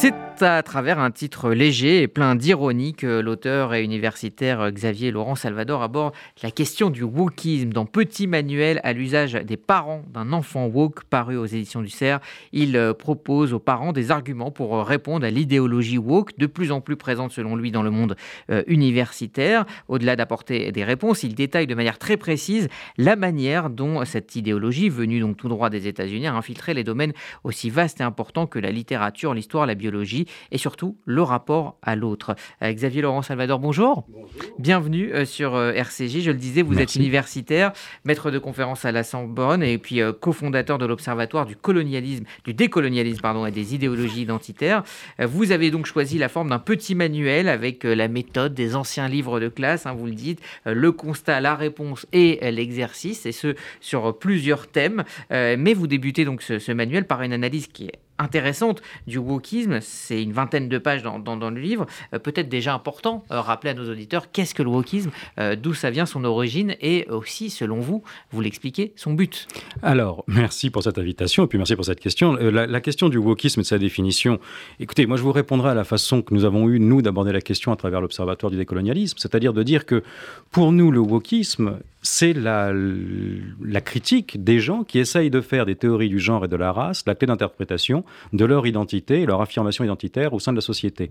C'est à travers un titre léger et plein d'ironie que l'auteur et universitaire Xavier Laurent Salvador aborde la question du wokisme dans Petit manuel à l'usage des parents d'un enfant woke paru aux éditions du CERF. Il propose aux parents des arguments pour répondre à l'idéologie woke de plus en plus présente selon lui dans le monde euh, universitaire. Au-delà d'apporter des réponses, il détaille de manière très précise la manière dont cette idéologie, venue donc tout droit des États-Unis, a infiltré les domaines aussi vastes et importants que la littérature, l'histoire, la biologie et surtout le rapport à l'autre. Euh, Xavier Laurent Salvador, bonjour. Bienvenue euh, sur euh, RCJ. Je le disais, vous êtes universitaire, maître de conférence à la Sorbonne et puis cofondateur de l'Observatoire du colonialisme, du décolonialisme pardon, et des idéologies identitaires. Vous avez donc choisi la forme d'un petit manuel avec la méthode des anciens livres de classe, hein, vous le dites, le constat, la réponse et l'exercice, et ce sur plusieurs thèmes. Mais vous débutez donc ce, ce manuel par une analyse qui est intéressante du wokisme. C'est une vingtaine de pages dans, le livre. Euh, peut-être déjà important, euh, rappeler à nos auditeurs qu'est-ce que le wokisme, euh, d'où ça vient, son origine et aussi, selon vous, vous l'expliquez, son but. Alors, merci pour cette invitation et puis merci pour cette question. La, la, question du wokisme et de sa définition, écoutez, moi je vous répondrai à la façon que nous avons eu, nous, d'aborder la question à travers l'Observatoire du décolonialisme, c'est-à-dire de dire que pour nous, le wokisme, c'est la, critique des gens qui essayent de faire des théories du genre et de la race la clé d'interprétation de leur identité leur affirmation identitaire au sein de la société.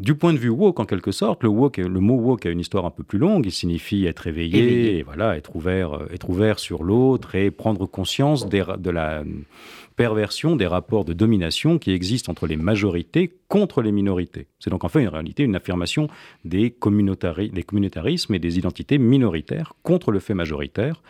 Du point de vue woke, en quelque sorte, le, woke, le mot woke a une histoire un peu plus longue. Il signifie être éveillé, éveillé. Et voilà, être ouvert, euh, être ouvert sur l'autre et prendre conscience des, de la perversion des rapports de domination qui existent entre les majorités contre les minorités. C'est donc en fait en réalité une affirmation des, communautari des communautarismes et des identités minoritaires contre le fait majoritaire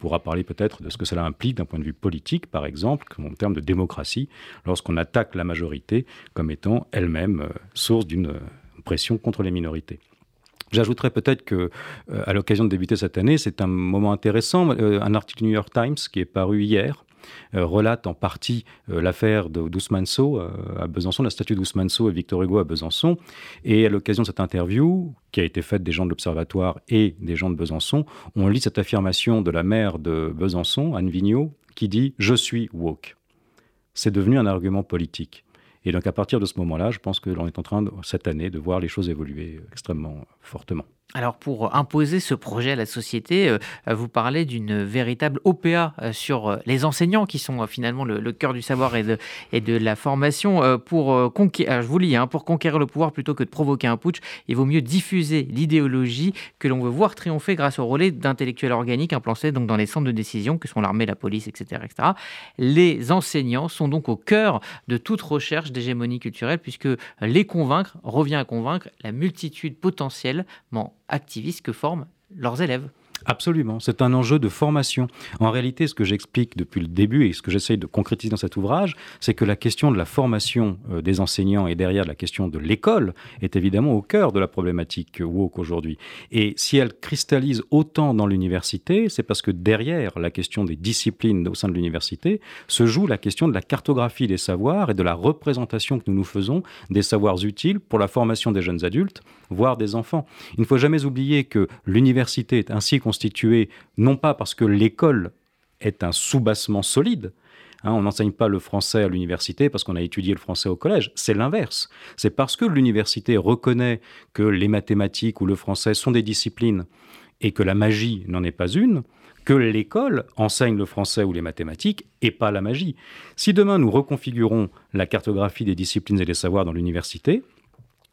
pourra parler peut-être de ce que cela implique d'un point de vue politique, par exemple, en termes de démocratie, lorsqu'on attaque la majorité comme étant elle-même euh, source d'une euh, pression contre les minorités. J'ajouterais peut-être que, euh, à l'occasion de débuter cette année, c'est un moment intéressant, un article du New York Times qui est paru hier, relate en partie euh, l'affaire d'Ousmane Sow euh, à Besançon, la statue d'Ousmane Sow et Victor Hugo à Besançon. Et à l'occasion de cette interview, qui a été faite des gens de l'Observatoire et des gens de Besançon, on lit cette affirmation de la maire de Besançon, Anne Vigneault, qui dit Je suis woke. C'est devenu un argument politique. Et donc à partir de ce moment-là, je pense que l'on est en train, cette année, de voir les choses évoluer extrêmement fortement. Alors pour imposer ce projet à la société, euh, vous parlez d'une véritable OPA euh, sur euh, les enseignants qui sont finalement le, cœur du savoir et de, et de la formation. Pour conquérir, je vous lis, hein, pour conquérir le pouvoir plutôt que de provoquer un putsch, il vaut mieux diffuser l'idéologie que l'on veut voir triompher grâce au relais d'intellectuels organiques implantés donc dans les centres de décision que sont l'armée, la police, etc., etc. Les enseignants sont donc au cœur de toute recherche d'hégémonie culturelle puisque les convaincre revient à convaincre la multitude potentiellement activistes que forment leurs élèves. Absolument, c'est un enjeu de formation. En réalité, ce que j'explique depuis le début et ce que j'essaye de concrétiser dans cet ouvrage, c'est que la question de la formation euh, des enseignants et derrière la question de l'école est évidemment au cœur de la problématique woke aujourd'hui. Et si elle cristallise autant dans l'université, c'est parce que derrière la question des disciplines au sein de l'université se joue la question de la cartographie des savoirs et de la représentation que nous nous faisons des savoirs utiles pour la formation des jeunes adultes, voire des enfants. Il ne faut jamais oublier que l'université est ainsi constituée non pas parce que l'école est un soubassement solide, Hein, on n'enseigne pas le français à l'université parce qu'on a étudié le français au collège. C'est l'inverse. C'est parce que l'université reconnaît que les mathématiques ou le français sont des disciplines et que la magie n'en est pas une, que l'école enseigne le français ou les mathématiques et pas la magie. Si demain nous reconfigurons la cartographie des disciplines et des savoirs dans l'université,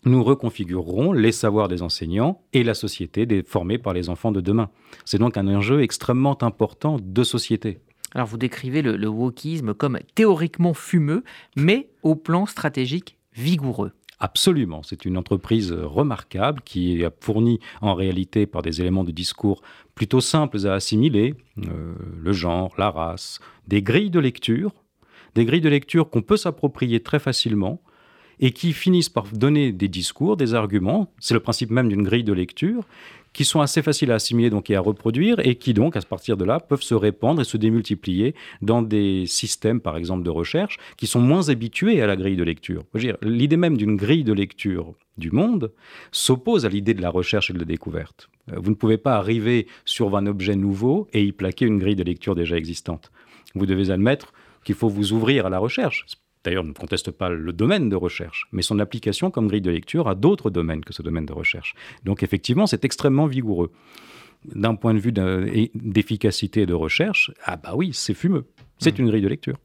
nous reconfigurerons les savoirs des enseignants et la société des, formée par les enfants de demain. C'est donc un enjeu extrêmement important de société. Alors vous décrivez le, le wokisme comme théoriquement fumeux, mais au plan stratégique vigoureux. Absolument, c'est une entreprise remarquable qui est fournie en réalité par des éléments de discours plutôt simples à assimiler, euh, le genre, la race, des grilles de lecture, des grilles de lecture qu'on peut s'approprier très facilement, et qui finissent par donner des discours, des arguments, c'est le principe même d'une grille de lecture, qui sont assez faciles à assimiler donc et à reproduire et qui donc à partir de là peuvent se répandre et se démultiplier dans des systèmes par exemple de recherche qui sont moins habitués à la grille de lecture. L'idée même d'une grille de lecture du monde s'oppose à l'idée de la recherche et de la découverte. Euh, vous ne pouvez pas arriver sur un objet nouveau et y plaquer une grille de lecture déjà existante. Vous devez admettre qu'il faut vous ouvrir à la recherche d'ailleurs ne conteste pas le domaine de recherche, mais son application comme grille de lecture à d'autres domaines que ce domaine de recherche. Donc effectivement, c'est extrêmement vigoureux. D'un point de vue d'efficacité de recherche, ah bah oui, c'est fumeux. C'est mmh. une grille de lecture.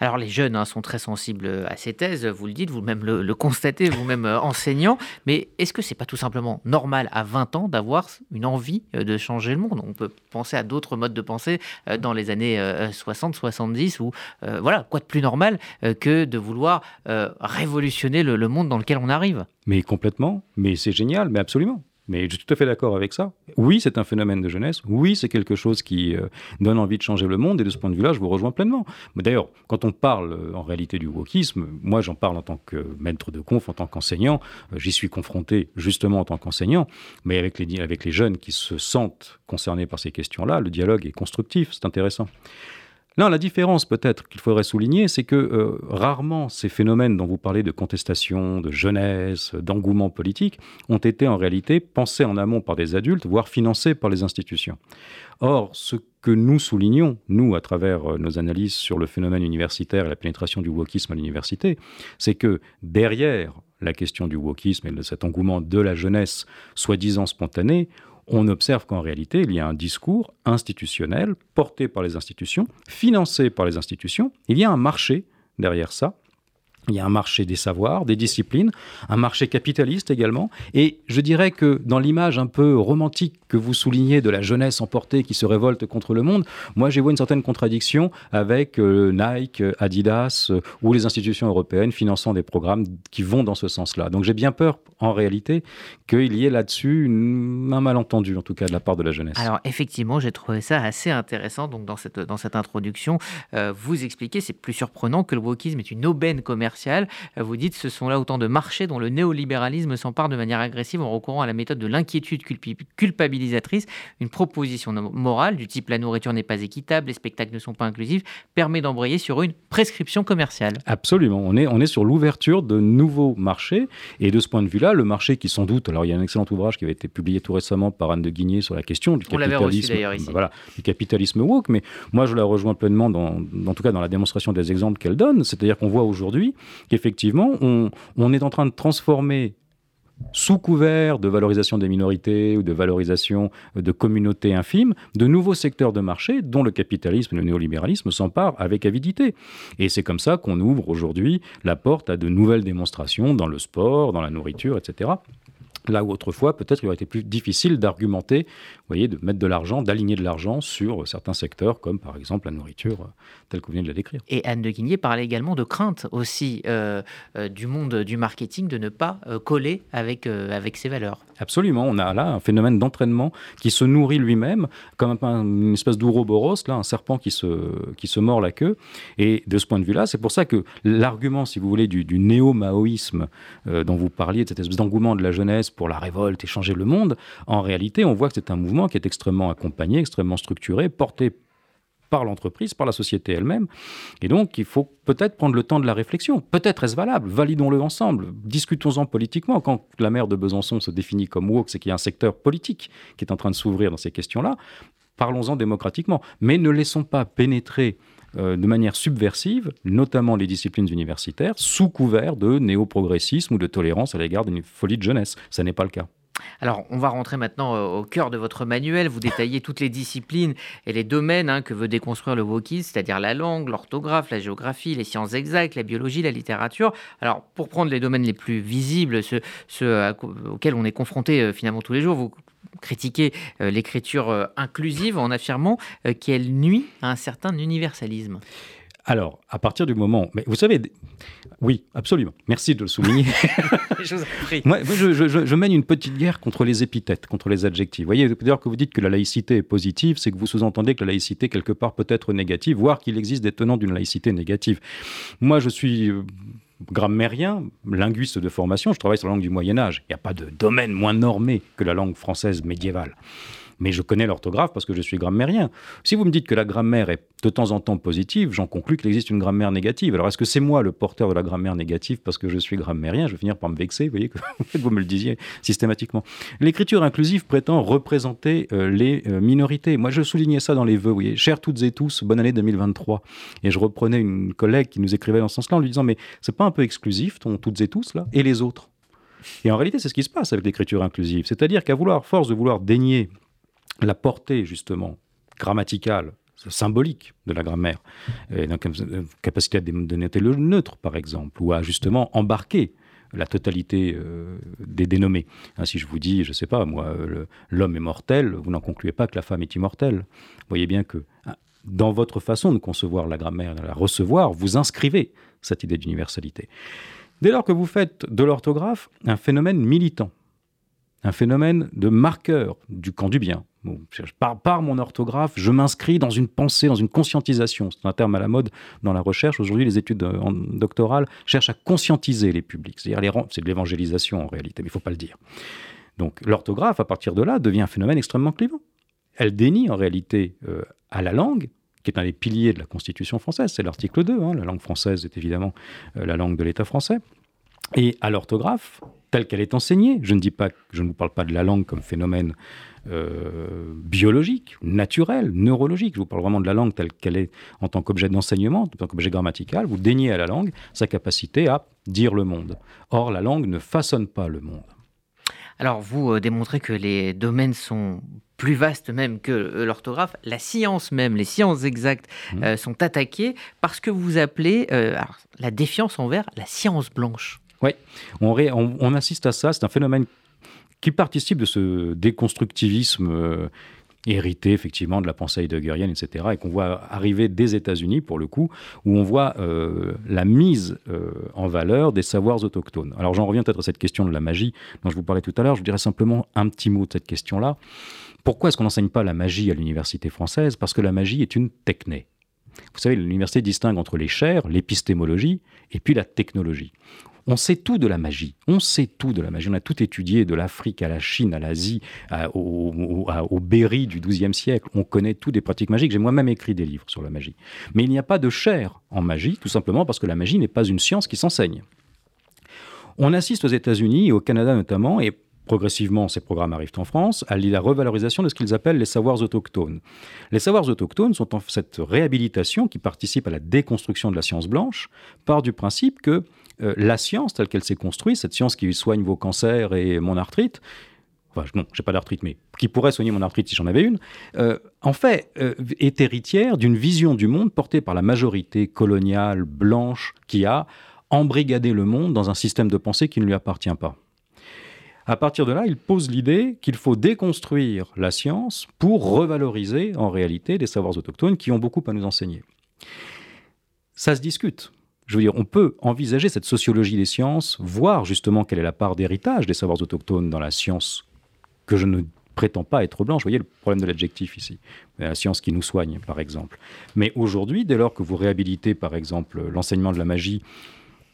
Alors les jeunes hein, sont très sensibles à ces thèses, vous le dites, vous-même le, constatez, vous-même euh, enseignant, mais est-ce que c'est pas tout simplement normal à 20 ans d'avoir une envie euh, de changer le monde? On peut penser à d'autres modes de pensée euh, dans les années 60, 70, ou voilà, quoi de plus normal que de vouloir révolutionner le monde dans lequel on arrive? Mais complètement, mais c'est génial, mais absolument. Mais je suis tout à fait d'accord avec ça. Oui, c'est un phénomène de jeunesse. Oui, c'est quelque chose qui euh, donne envie de changer le monde. Et de ce point de vue-là, je vous rejoins pleinement. D'ailleurs, quand on parle euh, en réalité du wokisme, moi j'en parle en tant que maître de conf, en tant qu'enseignant. Euh, j'y suis confronté justement en tant qu'enseignant. Mais avec les, avec les jeunes qui se sentent concernés par ces questions-là, le dialogue est constructif. C'est intéressant. Non, la différence peut-être qu'il faudrait souligner, c'est que euh, rarement ces phénomènes dont vous parlez de contestation, de jeunesse, d'engouement politique, ont été en réalité pensés en amont par des adultes, voire financés par les institutions. Or, ce que nous soulignons, nous, à travers euh, nos analyses sur le phénomène universitaire et la pénétration du wokisme à l'université, c'est que derrière la question du wokisme et de cet engouement de la jeunesse soi-disant spontanée, on observe qu'en réalité, il y a un discours institutionnel porté par les institutions, financé par les institutions. Il y a un marché derrière ça il y a un marché des savoirs, des disciplines, un marché capitaliste également. Et je dirais que dans l'image un peu romantique que vous soulignez de la jeunesse emportée qui se révolte contre le monde, moi j'ai vu une certaine contradiction avec euh, Nike, Adidas euh, ou les institutions européennes finançant des programmes qui vont dans ce sens-là. Donc j'ai bien peur en réalité qu'il y ait là-dessus un malentendu en tout cas de la part de la jeunesse. Alors effectivement, j'ai trouvé ça assez intéressant. Donc dans cette, dans cette introduction, euh, vous expliquez, c'est plus surprenant que le wokisme est une aubaine commerciale vous dites ce sont là autant de marchés dont le néolibéralisme s'empare de manière agressive en recourant à la méthode de l'inquiétude Une proposition morale du type la nourriture n'est pas équitable, les spectacles ne sont pas inclusifs, permet d'embrayer sur une prescription commerciale. Absolument. On est, on est sur l'ouverture de nouveaux marchés. Et de ce point de vue-là, le marché qui sans doute, alors il y a un excellent ouvrage qui avait été publié tout récemment par Anne de Guigné sur la question du capitalisme, voilà, du capitalisme woke, mais moi je la rejoins pleinement dans, en tout cas dans la démonstration des exemples qu'elle donne, c'est-à-dire qu'on voit aujourd'hui qu'effectivement, on, est en train de transformer sous couvert de valorisation des minorités ou de valorisation de communautés infimes, de nouveaux secteurs de marché dont le capitalisme et le néolibéralisme s'emparent avec avidité. Et c'est comme ça qu'on ouvre aujourd'hui la porte à de nouvelles démonstrations dans le sport, dans la nourriture, etc. Là où autrefois, peut-être, il aurait été plus difficile d'argumenter, de mettre de l'argent, d'aligner de l'argent sur certains secteurs, comme par exemple la nourriture, euh, telle que vous venez de la décrire. Et Anne de Guigné parlait également de crainte aussi euh, euh, du monde du marketing de ne pas coller avec, avec ses valeurs. Absolument, on a là un phénomène d'entraînement qui se nourrit lui-même, comme un, une espèce d'ouroboros, là, un serpent qui se, qui se mord la queue. Et de ce point de vue-là, c'est pour ça que l'argument, si vous voulez, du, du néo-maoïsme dont vous parliez, de cette espèce d'engouement de la jeunesse pour la révolte et changer le monde, en réalité, on voit que c'est un mouvement qui est extrêmement accompagné, extrêmement structuré, porté par l'entreprise, par la société elle-même. Et donc, il faut peut-être prendre le temps de la réflexion. Peut-être est-ce valable, validons-le ensemble, discutons-en politiquement. Quand la maire de Besançon se définit comme woke, c'est qu'il y a un secteur politique qui est en train de s'ouvrir dans ces questions-là. Parlons-en démocratiquement. Mais ne laissons pas pénétrer euh, de manière subversive, notamment les disciplines universitaires, sous couvert de néo-progressisme ou de tolérance à l'égard d'une folie de jeunesse. Ce n'est pas le cas. Alors, on va rentrer maintenant euh, au cœur de votre manuel. Vous détaillez toutes les disciplines et les domaines hein, que veut déconstruire le wokisme, c'est-à-dire la langue, l'orthographe, la géographie, les sciences exactes, la biologie, la littérature. Alors, pour prendre les domaines les plus visibles, ceux, auxquels on est confronté euh, finalement tous les jours, vous critiquez euh, l'écriture inclusive en affirmant qu'elle nuit à un certain universalisme. Alors, à partir du moment. Mais vous savez, oui, absolument. Merci de le souligner. je vous prie. Moi, je, mène une petite guerre contre les épithètes, contre les adjectifs. Vous voyez, d'ailleurs, que vous dites que la laïcité est positive, c'est que vous sous-entendez que la laïcité, quelque part, peut être négative, voire qu'il existe des tenants d'une laïcité négative. Moi, je suis euh, grammairien, linguiste de formation, je travaille sur la langue du Moyen Âge. Il n'y a pas de domaine moins normé que la langue française médiévale. Mais je connais l'orthographe parce que je suis grammairien. Si vous me dites que la grammaire est de temps en temps positive, j'en conclus qu'il existe une grammaire négative. Alors est-ce que c'est moi le porteur de la grammaire négative parce que je suis grammairien? Je vais finir par me vexer, vous voyez, que vous me le disiez systématiquement. L'écriture inclusive prétend représenter euh, les euh, minorités. Moi, je soulignais ça dans les vœux, vous voyez. Chers toutes et tous, bonne année 2023. Et je reprenais une collègue qui nous écrivait dans ce sens-là en lui disant, mais c'est pas un peu exclusif, ton toutes et tous, là Et les autres? Et en réalité, c'est ce qui se passe avec l'écriture inclusive. C'est-à-dire qu'à vouloir, force de vouloir dénier la portée, justement, grammaticale, symbolique de la grammaire, et une capacité à dénoter le neutre, par exemple, ou à justement embarquer la totalité euh, des dénommés. Hein, si je vous dis, je ne sais pas, moi, l'homme est mortel, vous n'en concluez pas que la femme est immortelle. Vous voyez bien que hein, dans votre façon de concevoir la grammaire, de la recevoir, vous inscrivez cette idée d'universalité. Dès lors que vous faites de l'orthographe un phénomène militant, un phénomène de marqueur du camp du bien, par, mon orthographe, je m'inscris dans une pensée, dans une conscientisation. C'est un terme à la mode dans la recherche. Aujourd'hui, les études euh, doctorales cherchent à conscientiser les publics. C'est de l'évangélisation en réalité, mais il ne faut pas le dire. Donc, l'orthographe, à partir de là, devient un phénomène extrêmement clivant. Elle dénie en réalité euh, à la langue qui est un des piliers de la Constitution française, c'est l'article 2. Hein. la langue française est évidemment euh, la langue de l'État français. Et à l'orthographe, telle qu'elle est enseignée, je ne dis pas, je ne vous parle pas de la langue comme phénomène euh, biologique, naturel, neurologique. Je vous parle vraiment de la langue telle qu'elle est en tant qu'objet d'enseignement, en tant qu'objet grammatical. Vous déniez à la langue sa capacité à dire le monde. Or, la langue ne façonne pas le monde. Alors, vous euh, démontrez que les domaines sont plus vastes même que euh, l'orthographe. La science même, les sciences exactes mmh. sont attaquées parce que vous appelez la défiance envers la science blanche. Oui, on, assiste à ça. C'est un phénomène qui participe de ce déconstructivisme euh, hérité effectivement de la pensée heideggerienne, etc., et qu'on voit arriver des États-Unis, pour le coup, où on voit euh, la mise euh, en valeur des savoirs autochtones. Alors j'en reviens peut-être à cette question de la magie dont je vous parlais tout à l'heure, je dirais simplement un petit mot de cette question-là. Pourquoi est-ce qu'on n'enseigne pas la magie à l'université française? Parce que la magie est une techné. Vous savez, l'université distingue entre les chaires, l'épistémologie, et puis la technologie. On sait tout de la magie. On sait tout de la magie. On a tout étudié, de l'Afrique à la Chine, à l'Asie, au, Berry du XIIe siècle. On connaît tout des pratiques magiques. J'ai moi-même écrit des livres sur la magie. Mais il n'y a pas de chair en magie, tout simplement parce que la magie n'est pas une science qui s'enseigne. On assiste aux États-Unis et au Canada notamment, et progressivement, ces programmes arrivent en France, à la revalorisation de ce qu'ils appellent les savoirs autochtones. Les savoirs autochtones sont en cette réhabilitation qui participe à la déconstruction de la science blanche, par du principe que euh, la science telle qu'elle s'est construite, cette science qui soigne vos cancers et mon arthrite, enfin non, j'ai pas d'arthrite, mais qui pourrait soigner mon arthrite si j'en avais une, euh, en fait, euh, est héritière d'une vision du monde portée par la majorité coloniale blanche qui a embrigadé le monde dans un système de pensée qui ne lui appartient pas. À partir de là, il pose l'idée qu'il faut déconstruire la science pour revaloriser en réalité des savoirs autochtones qui ont beaucoup à nous enseigner. Ça se discute. Je veux dire, on peut envisager cette sociologie des sciences, voir justement quelle est la part d'héritage des savoirs autochtones dans la science que je ne prétends pas être blanche. Vous voyez le problème de l'adjectif ici. La science qui nous soigne, par exemple. Mais aujourd'hui, dès lors que vous réhabilitez, par exemple, l'enseignement de la magie,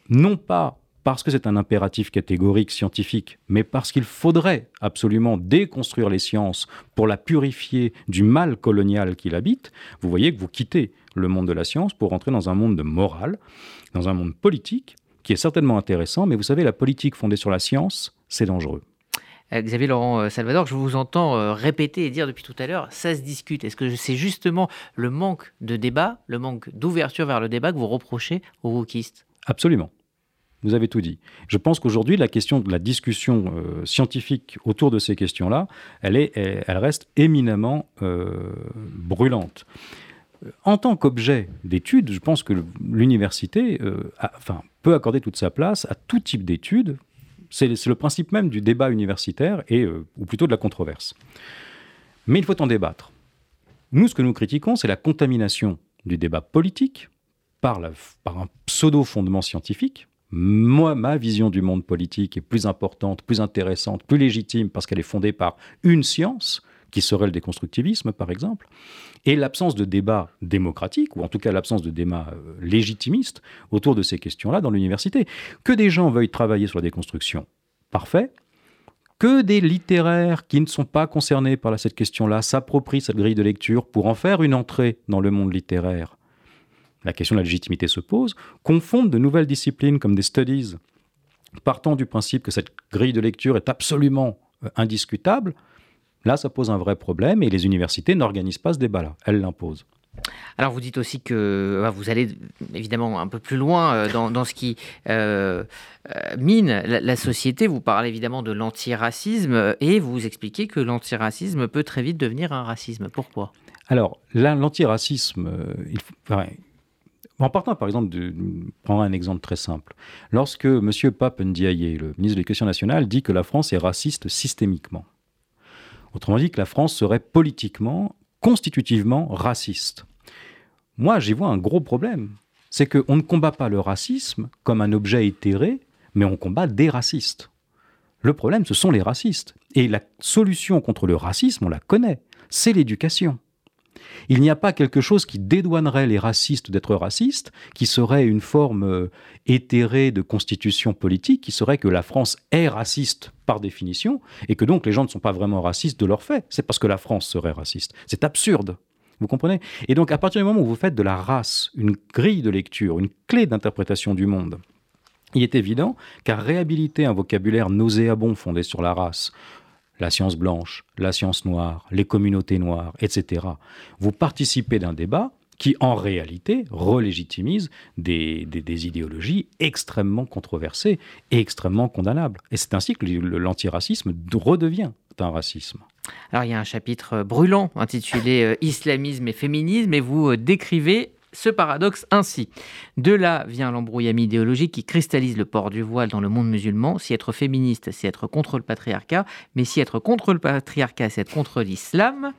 non pas parce que c'est un impératif catégorique scientifique, mais parce qu'il faudrait absolument déconstruire les sciences pour la purifier du mal colonial qui l'habite, vous voyez que vous quittez le monde de la science pour entrer dans un monde de morale, dans un monde politique, qui est certainement intéressant, mais vous savez, la politique fondée sur la science, c'est dangereux. Euh, Xavier Laurent euh, Salvador, je vous entends euh, répéter et dire depuis tout à l'heure, ça se discute. Est-ce que c'est justement le manque de débat, le manque d'ouverture vers le débat que vous reprochez aux wokistes? Absolument. Vous avez tout dit. Je pense qu'aujourd'hui, la question de la discussion scientifique autour de ces questions-là, elle, est, elle, reste éminemment brûlante. Euh, en tant qu'objet d'étude, je pense que l'université euh, enfin, peut accorder toute sa place à tout type d'études. C'est le principe même du débat universitaire, et, euh, ou plutôt de la controverse. Mais il faut en débattre. Nous, ce que nous critiquons, c'est la contamination du débat politique par, par un pseudo-fondement scientifique. Moi, ma vision du monde politique est plus importante, plus intéressante, plus légitime parce qu'elle est fondée par une science, qui serait le déconstructivisme, par exemple et l'absence de débat démocratique, ou en tout cas l'absence de débat euh, légitimiste autour de ces questions-là dans l'université. Que des gens veuillent travailler sur la déconstruction, parfait. que des littéraires qui ne sont pas concernés par cette question-là s'approprient cette grille de lecture pour en faire une entrée dans le monde littéraire, la question de la légitimité se pose, confondent de nouvelles disciplines comme des studies, partant du principe que cette grille de lecture est absolument euh, indiscutable, là ça pose un vrai problème et les universités n'organisent pas ce débat-là, elles l'imposent. Alors vous dites aussi que ah, vous allez évidemment un peu plus loin euh, dans, ce qui euh, euh, mine la, société. Vous parlez évidemment de l'antiracisme et vous expliquez que l'antiracisme peut très vite devenir un racisme. Pourquoi? Alors l'antiracisme, en partant par exemple de prendre un exemple très simple. Lorsque M. Pape Ndiaye, le ministre de l'Éducation nationale, dit que la France est raciste systémiquement, autrement dit que la France serait politiquement constitutivement raciste. Moi, j'y vois un gros problème. C'est qu'on ne combat pas le racisme comme un objet éthéré, mais on combat des racistes. Le problème, ce sont les racistes. Et la solution contre le racisme, on la connaît, c'est l'éducation. Il n'y a pas quelque chose qui dédouanerait les racistes d'être racistes, qui serait une forme euh, éthérée de constitution politique, qui serait que la France est raciste par définition, et que donc les gens ne sont pas vraiment racistes de leur fait. C'est parce que la France serait raciste. C'est absurde. Vous comprenez? Et donc à partir du moment où vous faites de la race une grille de lecture, une clé d'interprétation du monde, il est évident qu'à réhabiliter un vocabulaire nauséabond fondé sur la race, la science blanche, la science noire, les communautés noires, etc. Vous participez d'un débat qui, en réalité, relégitimise des, idéologies extrêmement controversées et extrêmement condamnables. Et c'est ainsi que l'antiracisme redevient un racisme. Alors il y a un chapitre brûlant intitulé euh, Islamisme et féminisme et vous euh, décrivez ce paradoxe ainsi. De là vient l'embrouillamie idéologique qui cristallise le port du voile dans le monde musulman. Si être féministe, c'est être contre le patriarcat, mais si être contre le patriarcat, c'est être contre l'islam,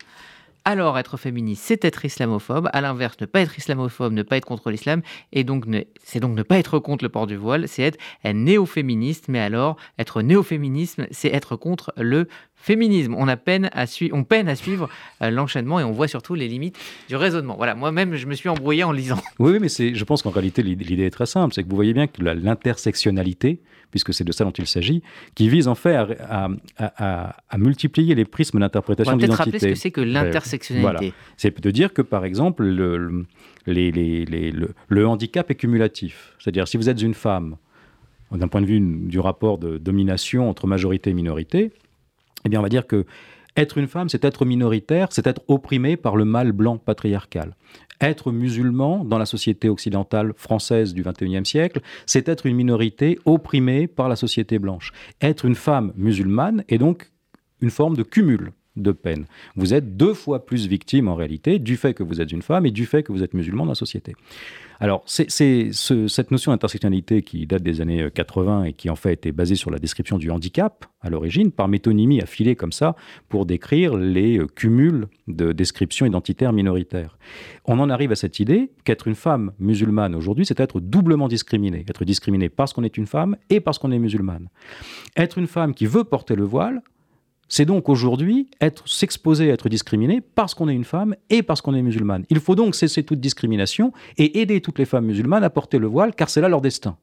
alors être féministe, c'est être islamophobe. À l'inverse, ne pas être islamophobe, ne pas être contre l'islam, et donc c'est donc ne pas être contre le port du voile, c'est être néo-féministe. Mais alors, être néo-féminisme, c'est être contre le féminisme. On, a peine à on peine à suivre euh, l'enchaînement et on voit surtout les limites du raisonnement. Voilà, moi-même, je me suis embrouillé en lisant. Oui, mais je pense qu'en réalité, l'idée est très simple. C'est que vous voyez bien que l'intersectionnalité, puisque c'est de ça dont il s'agit, qui vise en fait à, multiplier les prismes d'interprétation de l'identité. peut-être rappeler ce que c'est que l'intersectionnalité. C'est de dire que, par exemple, le, le, handicap est cumulatif. C'est-à-dire, si vous êtes une femme, d'un point de vue du rapport de domination entre majorité et minorité, eh bien, on va dire que être une femme, c'est être minoritaire, c'est être opprimé par le mâle blanc patriarcal. Être musulman dans la société occidentale française du XXIe siècle, c'est être une minorité opprimée par la société blanche. Être une femme musulmane est donc une forme de cumul de peine. Vous êtes deux fois plus victime en réalité du fait que vous êtes une femme et du fait que vous êtes musulman dans la société. Alors, c'est cette notion d'intersectionnalité qui date des années 80 et qui en fait était basée sur la description du handicap à l'origine, par métonymie affilée comme ça, pour décrire les euh, cumuls de descriptions identitaires minoritaires. On en arrive à cette idée qu'être une femme musulmane aujourd'hui, c'est être doublement discriminé. Être discriminé parce qu'on est une femme et parce qu'on est musulmane. Être une femme qui veut porter le voile, c'est donc aujourd'hui être s'exposer à être discriminé parce qu'on est une femme et parce qu'on est musulmane. Il faut donc cesser toute discrimination et aider toutes les femmes musulmanes à porter le voile car c'est là leur destin.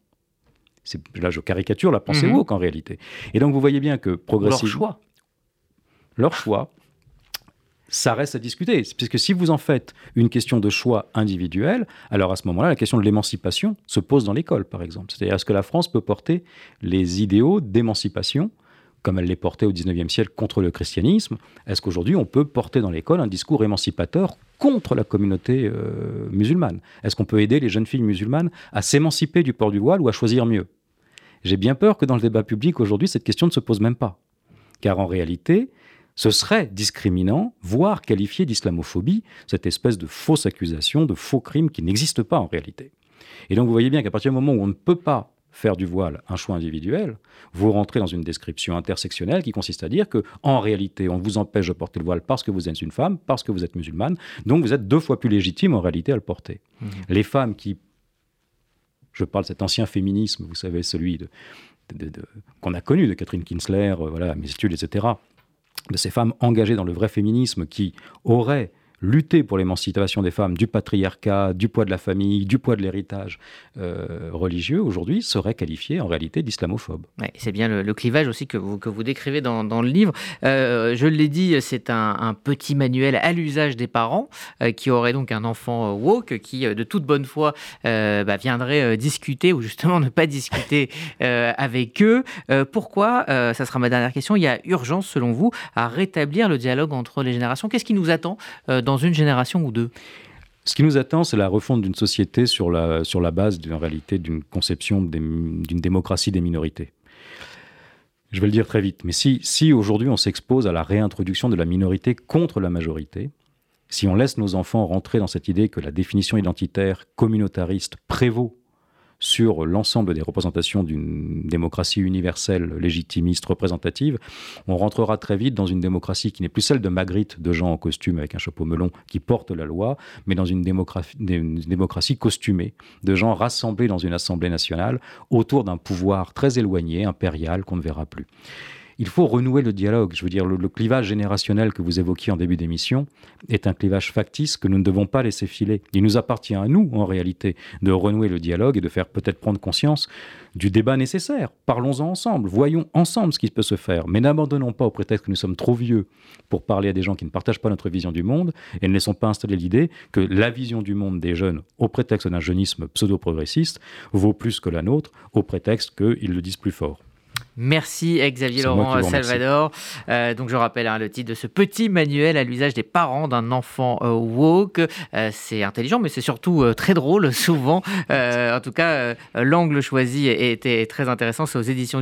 Là, je caricature la pensée mmh. woke en réalité. Et donc vous voyez bien que progressivement... Leur choix. Leur choix. Ça reste à discuter, puisque si vous en faites une question de choix individuel, alors à ce moment-là, la question de l'émancipation se pose dans l'école, par exemple. C'est-à-dire, est-ce que la France peut porter les idéaux d'émancipation comme elle les portait au XIXe siècle contre le christianisme, est-ce qu'aujourd'hui on peut porter dans l'école un discours émancipateur contre la communauté euh, musulmane? Est-ce qu'on peut aider les jeunes filles musulmanes à s'émanciper du port du voile ou à choisir mieux? J'ai bien peur que dans le débat public aujourd'hui, cette question ne se pose même pas. Car en réalité, ce serait discriminant, voire qualifié d'islamophobie, cette espèce de fausse accusation, de faux crime qui n'existe pas en réalité. Et donc vous voyez bien qu'à partir du moment où on ne peut pas faire du voile un choix individuel, vous rentrez dans une description intersectionnelle qui consiste à dire que, en réalité, on vous empêche de porter le voile parce que vous êtes une femme, parce que vous êtes musulmane, donc vous êtes deux fois plus légitime en réalité à le porter. Mmh. Les femmes qui, je parle de cet ancien féminisme, vous savez, celui de, qu'on a connu de Catherine Kinsler, euh, voilà, mes études, etc., de ces femmes engagées dans le vrai féminisme qui auraient lutter pour l'émancipation des femmes du patriarcat, du poids de la famille, du poids de l'héritage euh, religieux, aujourd'hui, serait qualifié en réalité d'islamophobe. c'est bien le, clivage aussi que vous, que vous décrivez dans, le livre. Euh, je l'ai dit, c'est un, petit manuel à l'usage des parents euh, qui aurait donc un enfant woke qui, de toute bonne foi, bah, viendrait discuter ou justement ne pas discuter avec eux. pourquoi, ça sera ma dernière question, il y a urgence selon vous à rétablir le dialogue entre les générations Qu'est-ce qui nous attend dans une génération ou deux ce qui nous attend, c'est la refonte d'une société sur la, sur la base d'une réalité, d'une conception d'une démocratie des minorités. Je vais le dire très vite, mais si, si aujourd'hui on s'expose à la réintroduction de la minorité contre la majorité, si on laisse nos enfants rentrer dans cette idée que la définition identitaire communautariste prévaut sur l'ensemble des représentations d'une démocratie universelle, légitimiste, représentative, on rentrera très vite dans une démocratie qui n'est plus celle de Magritte, de gens en costume avec un chapeau melon qui portent la loi, mais dans une démocratie, une démocratie costumée, de gens rassemblés dans une assemblée nationale autour d'un pouvoir très éloigné, impérial, qu'on ne verra plus il faut renouer le dialogue. Je veux dire, le, clivage générationnel que vous évoquiez en début d'émission est un clivage factice que nous ne devons pas laisser filer. Il nous appartient à nous, en réalité, de renouer le dialogue et de faire peut-être prendre conscience du débat nécessaire. Parlons-en ensemble, voyons ensemble ce qui peut se faire, mais n'abandonnons pas au prétexte que nous sommes trop vieux pour parler à des gens qui ne partagent pas notre vision du monde et ne laissons pas installer l'idée que la vision du monde des jeunes, au prétexte d'un jeunisme pseudo-progressiste, vaut plus que la nôtre, au prétexte qu'ils le disent plus fort. Merci Xavier Laurent Salvador. Euh, donc je rappelle hein, le titre de ce petit manuel à l'usage des parents d'un enfant euh, woke. Euh, c'est intelligent, mais c'est surtout très drôle souvent. en tout cas, l'angle choisi était très intéressant. C'est aux éditions du